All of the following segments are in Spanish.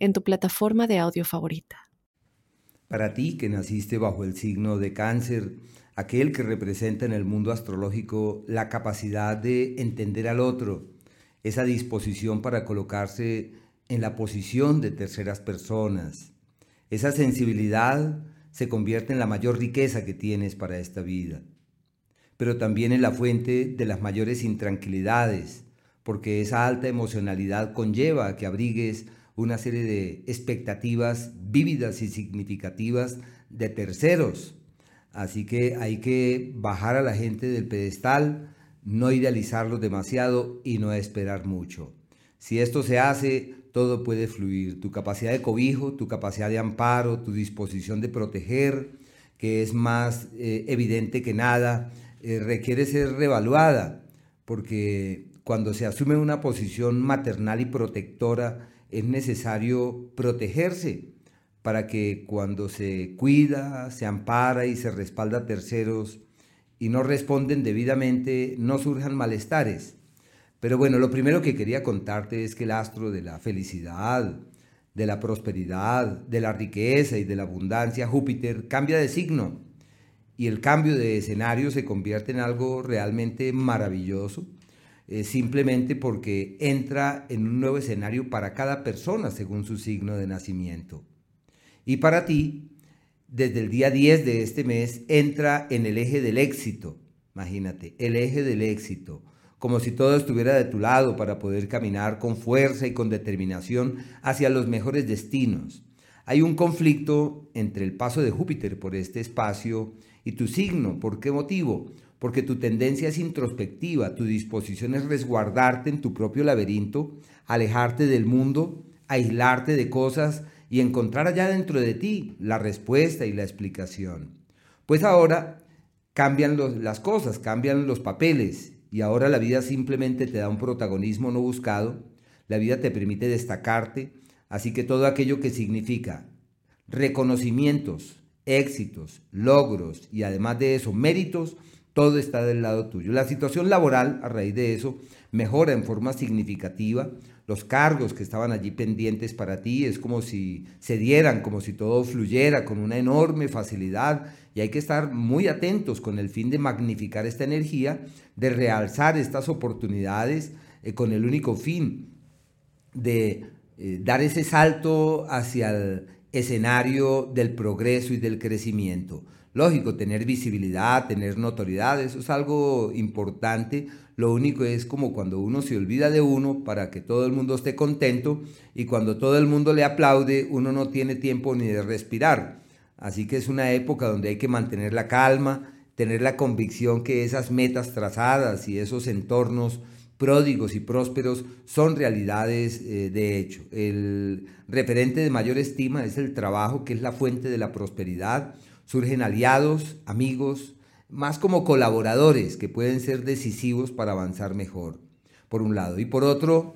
en tu plataforma de audio favorita. Para ti que naciste bajo el signo de cáncer, aquel que representa en el mundo astrológico la capacidad de entender al otro, esa disposición para colocarse en la posición de terceras personas, esa sensibilidad se convierte en la mayor riqueza que tienes para esta vida, pero también en la fuente de las mayores intranquilidades, porque esa alta emocionalidad conlleva que abrigues una serie de expectativas vívidas y significativas de terceros. Así que hay que bajar a la gente del pedestal, no idealizarlos demasiado y no esperar mucho. Si esto se hace, todo puede fluir. Tu capacidad de cobijo, tu capacidad de amparo, tu disposición de proteger, que es más eh, evidente que nada, eh, requiere ser revaluada, porque cuando se asume una posición maternal y protectora, es necesario protegerse para que cuando se cuida, se ampara y se respalda a terceros y no responden debidamente, no surjan malestares. Pero bueno, lo primero que quería contarte es que el astro de la felicidad, de la prosperidad, de la riqueza y de la abundancia, Júpiter, cambia de signo y el cambio de escenario se convierte en algo realmente maravilloso eh, simplemente porque entra en un nuevo escenario para cada persona según su signo de nacimiento. Y para ti, desde el día 10 de este mes, entra en el eje del éxito. Imagínate, el eje del éxito, como si todo estuviera de tu lado para poder caminar con fuerza y con determinación hacia los mejores destinos. Hay un conflicto entre el paso de Júpiter por este espacio y tu signo. ¿Por qué motivo? Porque tu tendencia es introspectiva, tu disposición es resguardarte en tu propio laberinto, alejarte del mundo, aislarte de cosas y encontrar allá dentro de ti la respuesta y la explicación. Pues ahora cambian las cosas, cambian los papeles y ahora la vida simplemente te da un protagonismo no buscado, la vida te permite destacarte, así que todo aquello que significa reconocimientos, éxitos, logros y además de eso méritos, todo está del lado tuyo. La situación laboral, a raíz de eso, mejora en forma significativa. Los cargos que estaban allí pendientes para ti es como si se dieran, como si todo fluyera con una enorme facilidad y hay que estar muy atentos con el fin de magnificar esta energía, de realzar estas oportunidades eh, con el único fin de eh, dar ese salto hacia el escenario del progreso y del crecimiento. Lógico, tener visibilidad, tener notoriedad, eso es algo importante. Lo único es como cuando uno se olvida de uno para que todo el mundo esté contento y cuando todo el mundo le aplaude, uno no tiene tiempo ni de respirar. Así que es una época donde hay que mantener la calma, tener la convicción que esas metas trazadas y esos entornos pródigos y prósperos son realidades eh, de hecho. El referente de mayor estima es el trabajo, que es la fuente de la prosperidad surgen aliados, amigos, más como colaboradores que pueden ser decisivos para avanzar mejor, por un lado. Y por otro,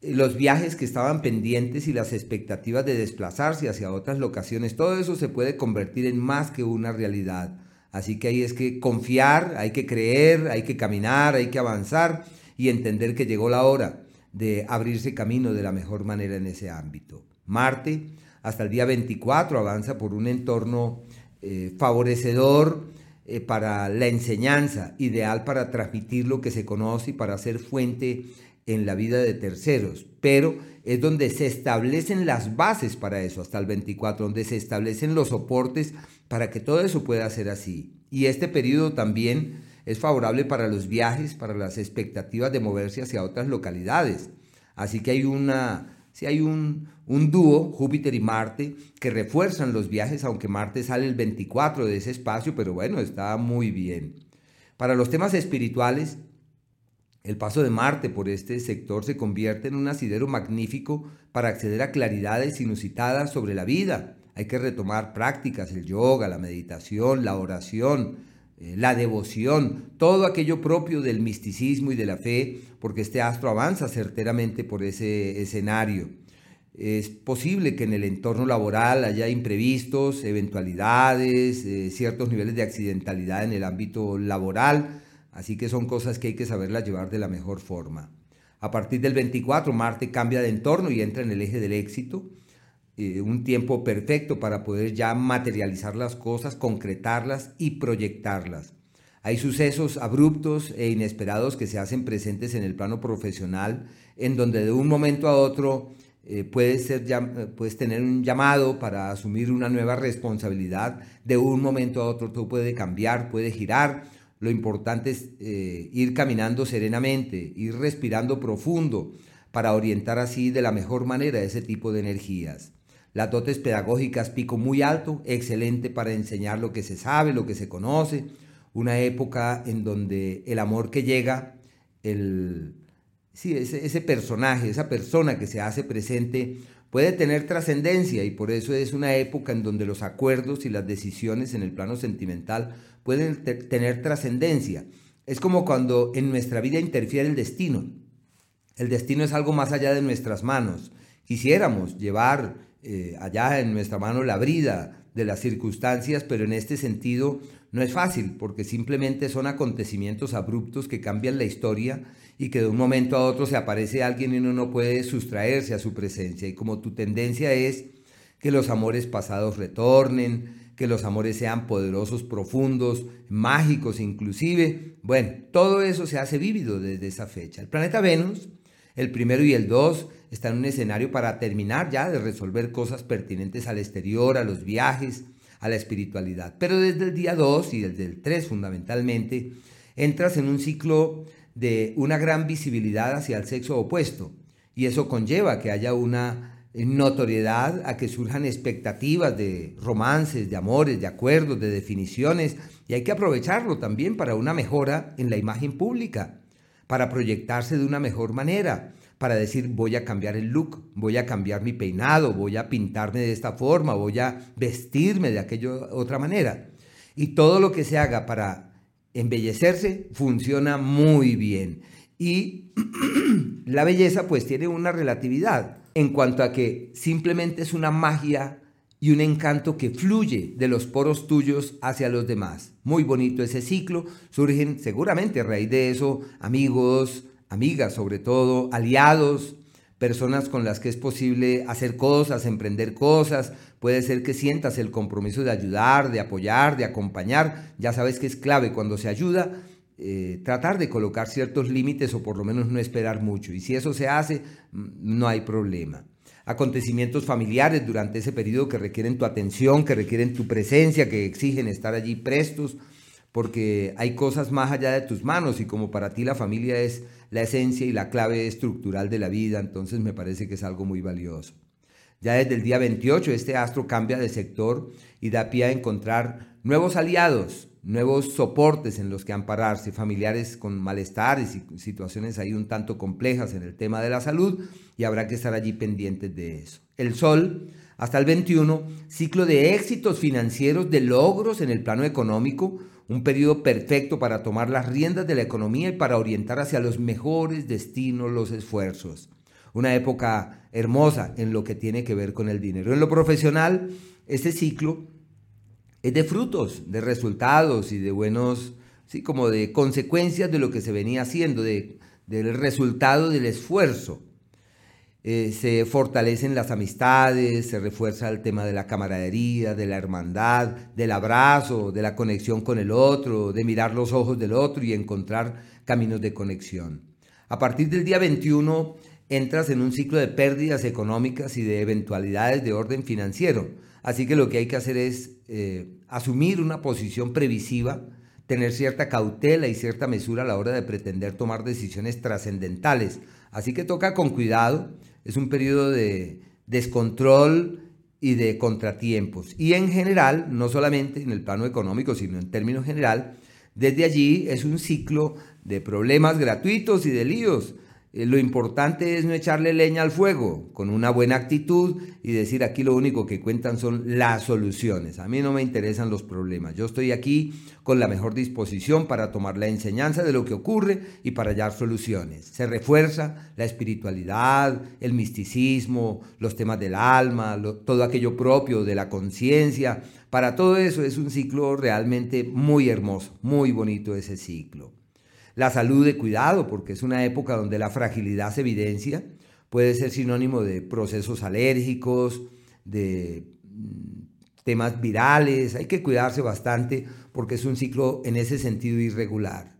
los viajes que estaban pendientes y las expectativas de desplazarse hacia otras locaciones, todo eso se puede convertir en más que una realidad. Así que ahí es que confiar, hay que creer, hay que caminar, hay que avanzar y entender que llegó la hora de abrirse camino de la mejor manera en ese ámbito. Marte, hasta el día 24, avanza por un entorno eh, favorecedor eh, para la enseñanza, ideal para transmitir lo que se conoce y para ser fuente en la vida de terceros, pero es donde se establecen las bases para eso, hasta el 24, donde se establecen los soportes para que todo eso pueda ser así. Y este periodo también es favorable para los viajes, para las expectativas de moverse hacia otras localidades. Así que hay una si hay un, un dúo, Júpiter y Marte, que refuerzan los viajes, aunque Marte sale el 24 de ese espacio, pero bueno, está muy bien. Para los temas espirituales, El paso de Marte por este sector se convierte en un asidero magnífico para acceder a claridades inusitadas sobre la vida. Hay que retomar prácticas, el yoga, la meditación, la oración, la devoción, todo aquello propio del misticismo y de la fe, porque este astro avanza certeramente por ese escenario. Es posible que en el entorno laboral haya imprevistos, eventualidades, eh, ciertos niveles de accidentalidad en el ámbito laboral, así que son cosas que hay que saberlas llevar de la mejor forma. A partir del 24, Marte cambia de entorno y entra en el eje del éxito, eh, un tiempo perfecto para poder ya materializar las cosas, concretarlas y proyectarlas. Hay sucesos abruptos e inesperados que se hacen presentes en el plano profesional, en donde de un momento a otro eh, puedes, tener un llamado para asumir una nueva responsabilidad. De un momento a otro todo puede cambiar, puede girar. Lo importante es eh, ir caminando serenamente, ir respirando profundo para orientar así de la mejor manera ese tipo de energías. Las dotes pedagógicas pico muy alto, excelente para enseñar lo que se sabe, lo que se conoce. Una época en donde el amor que llega, el, sí, ese, personaje, esa persona que se hace presente puede tener trascendencia y por eso es una época en donde los acuerdos y las decisiones en el plano sentimental pueden tener trascendencia. Es como cuando en nuestra vida interfiere el destino. El destino es algo más allá de nuestras manos. Quisiéramos llevar eh, allá en nuestra mano la brida de las circunstancias, pero en este sentido no es fácil porque simplemente son acontecimientos abruptos que cambian la historia y que de un momento a otro se aparece alguien y uno no puede sustraerse a su presencia. Y como tu tendencia es que los amores pasados retornen, que los amores sean poderosos, profundos, mágicos inclusive, bueno, todo eso se hace vívido desde esa fecha. El planeta Venus, el primero y el dos, está en un escenario para terminar ya de resolver cosas pertinentes al exterior, a los viajes, a la espiritualidad. Pero desde el día 2 y desde el 3 fundamentalmente, entras en un ciclo de una gran visibilidad hacia el sexo opuesto. Y eso conlleva que haya una notoriedad a que surjan expectativas de romances, de amores, de acuerdos, de definiciones. Y hay que aprovecharlo también para una mejora en la imagen pública, para proyectarse de una mejor manera, para decir voy a cambiar el look, voy a cambiar mi peinado, voy a pintarme de esta forma, voy a vestirme de aquella otra manera. Y todo lo que se haga para embellecerse funciona muy bien. Y la belleza pues tiene una relatividad en cuanto a que simplemente es una magia y un encanto que fluye de los poros tuyos hacia los demás. Muy bonito ese ciclo. Surgen seguramente a raíz de eso amigos, amigas sobre todo, aliados, personas con las que es posible hacer cosas, emprender cosas. Puede ser que sientas el compromiso de ayudar, de apoyar, de acompañar. Ya sabes que es clave cuando se ayuda. Eh, tratar de colocar ciertos límites o por lo menos no esperar mucho. Y si eso se hace, mm, no hay problema. Acontecimientos familiares durante ese periodo que requieren tu atención, que requieren tu presencia, que exigen estar allí prestos, porque hay cosas más allá de tus manos y como para ti la familia es la esencia y la clave estructural de la vida, entonces me parece que es algo muy valioso. Ya desde el día 28 este astro cambia de sector y da pie a encontrar nuevos aliados, nuevos soportes en los que ampararse, familiares con malestares y situaciones ahí un tanto complejas en el tema de la salud y habrá que estar allí pendientes de eso. El Sol, hasta el 21, ciclo de éxitos financieros, de logros en el plano económico, un periodo perfecto para tomar las riendas de la economía y para orientar hacia los mejores destinos los esfuerzos. Una época hermosa en lo que tiene que ver con el dinero. En lo profesional, este ciclo es de frutos, de resultados y de buenos, sí, como de consecuencias de lo que se venía haciendo, de, del resultado del esfuerzo. Eh, se fortalecen las amistades, se refuerza el tema de la camaradería, de la hermandad, del abrazo, de la conexión con el otro, de mirar los ojos del otro y encontrar caminos de conexión. A partir del día 21 entras en un ciclo de pérdidas económicas y de eventualidades de orden financiero. Así que lo que hay que hacer es eh, asumir una posición previsiva, tener cierta cautela y cierta mesura a la hora de pretender tomar decisiones trascendentales. Así que toca con cuidado es un periodo de descontrol y de contratiempos. Y en general, no solamente en el plano económico, sino en términos general, Desde allí es un ciclo de problemas gratuitos y de líos, eh, lo importante es no echarle leña al fuego, con una buena actitud y decir aquí lo único que cuentan son las soluciones. A mí no me interesan los problemas. Yo estoy aquí con la mejor disposición para tomar la enseñanza de lo que ocurre y para hallar soluciones. Se refuerza la espiritualidad, el misticismo, los temas del alma, todo aquello propio de la conciencia. Para todo eso es un ciclo realmente muy hermoso, muy bonito ese ciclo. La salud de cuidado, porque es una época donde la fragilidad se evidencia, puede ser sinónimo de procesos alérgicos, de mm, temas virales, hay que cuidarse bastante porque es un ciclo en ese sentido irregular.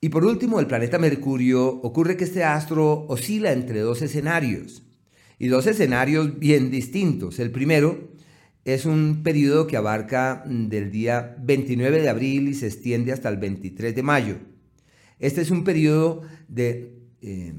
Y por último, el planeta Mercurio, ocurre que este astro oscila entre dos escenarios, y dos escenarios bien distintos. El primero es un periodo que abarca mm, del día 29 de abril y se extiende hasta el 23 de mayo. Este es un periodo de eh,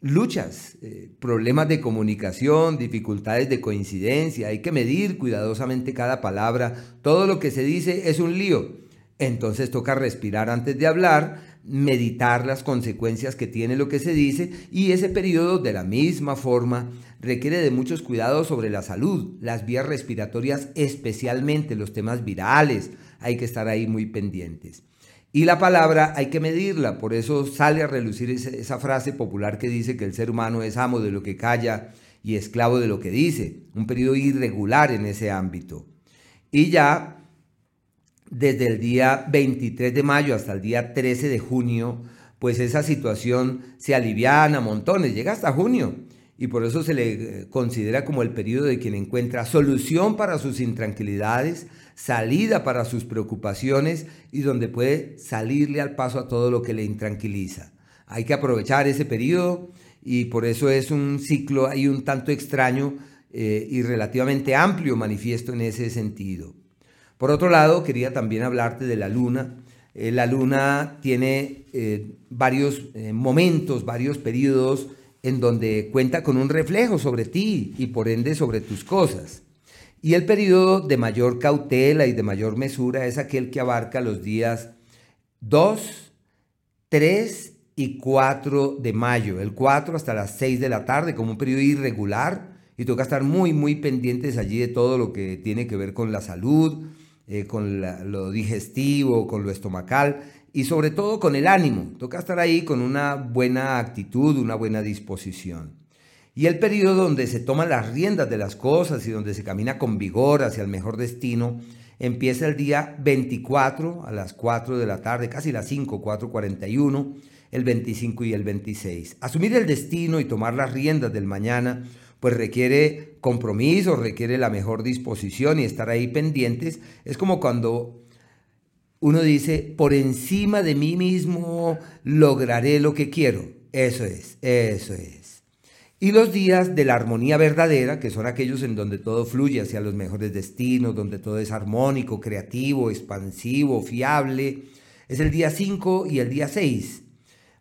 luchas, eh, problemas de comunicación, dificultades de coincidencia. Hay que medir cuidadosamente cada palabra. Todo lo que se dice es un lío. Entonces toca respirar antes de hablar, meditar las consecuencias que tiene lo que se dice y ese periodo de la misma forma requiere de muchos cuidados sobre la salud, las vías respiratorias, especialmente los temas virales, hay que estar ahí muy pendientes. Y la palabra hay que medirla, por eso sale a relucir esa frase popular que dice que el ser humano es amo de lo que calla y esclavo de lo que dice, un periodo irregular en ese ámbito. Y ya desde el día 23 de mayo hasta el día 13 de junio, pues esa situación se aliviana a montones, llega hasta junio y por eso se le eh, considera como el periodo de quien encuentra solución para sus intranquilidades, salida para sus preocupaciones y donde puede salirle al paso a todo lo que le intranquiliza. Hay que aprovechar ese periodo y por eso es un ciclo ahí un tanto extraño eh, y relativamente amplio manifiesto en ese sentido. Por otro lado, quería también hablarte de la luna. Eh, la luna tiene varios momentos, varios periodos en donde cuenta con un reflejo sobre ti y por ende sobre tus cosas. Y el periodo de mayor cautela y de mayor mesura es aquel que abarca los días 2, 3 y 4 de mayo, el 4 hasta las 6 de la tarde, como un periodo irregular, y toca estar muy, muy pendientes allí de todo lo que tiene que ver con la salud, eh, con lo digestivo, con lo estomacal, y sobre todo con el ánimo. Toca estar ahí con una buena actitud, una buena disposición. Y el periodo donde se toman las riendas de las cosas y donde se camina con vigor hacia el mejor destino empieza el día 24 a las 4 de la tarde, casi las 5, 4.41, el 25 y el 26. Asumir el destino y tomar las riendas del mañana pues requiere compromiso, requiere la mejor disposición y estar ahí pendientes. Es como cuando uno dice, por encima de mí mismo lograré lo que quiero. Eso es, eso es. Y los días de la armonía verdadera, que son aquellos en donde todo fluye hacia los mejores destinos, donde todo es armónico, creativo, expansivo, fiable, es el día 5 y el día 6.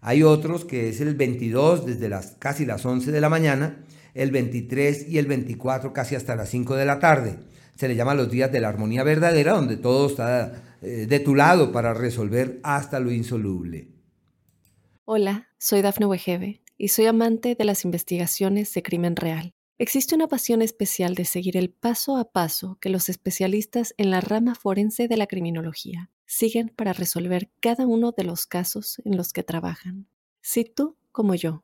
Hay otros que es el 22 desde las casi las 11 de la mañana, el 23 y el 24 casi hasta las 5 de la tarde. Se le llama los días de la armonía verdadera, donde todo está eh, de tu lado para resolver hasta lo insoluble. Hola, soy Dafne Wegebe y soy amante de las investigaciones de crimen real. Existe una pasión especial de seguir el paso a paso que los especialistas en la rama forense de la criminología siguen para resolver cada uno de los casos en los que trabajan. Si tú, como yo,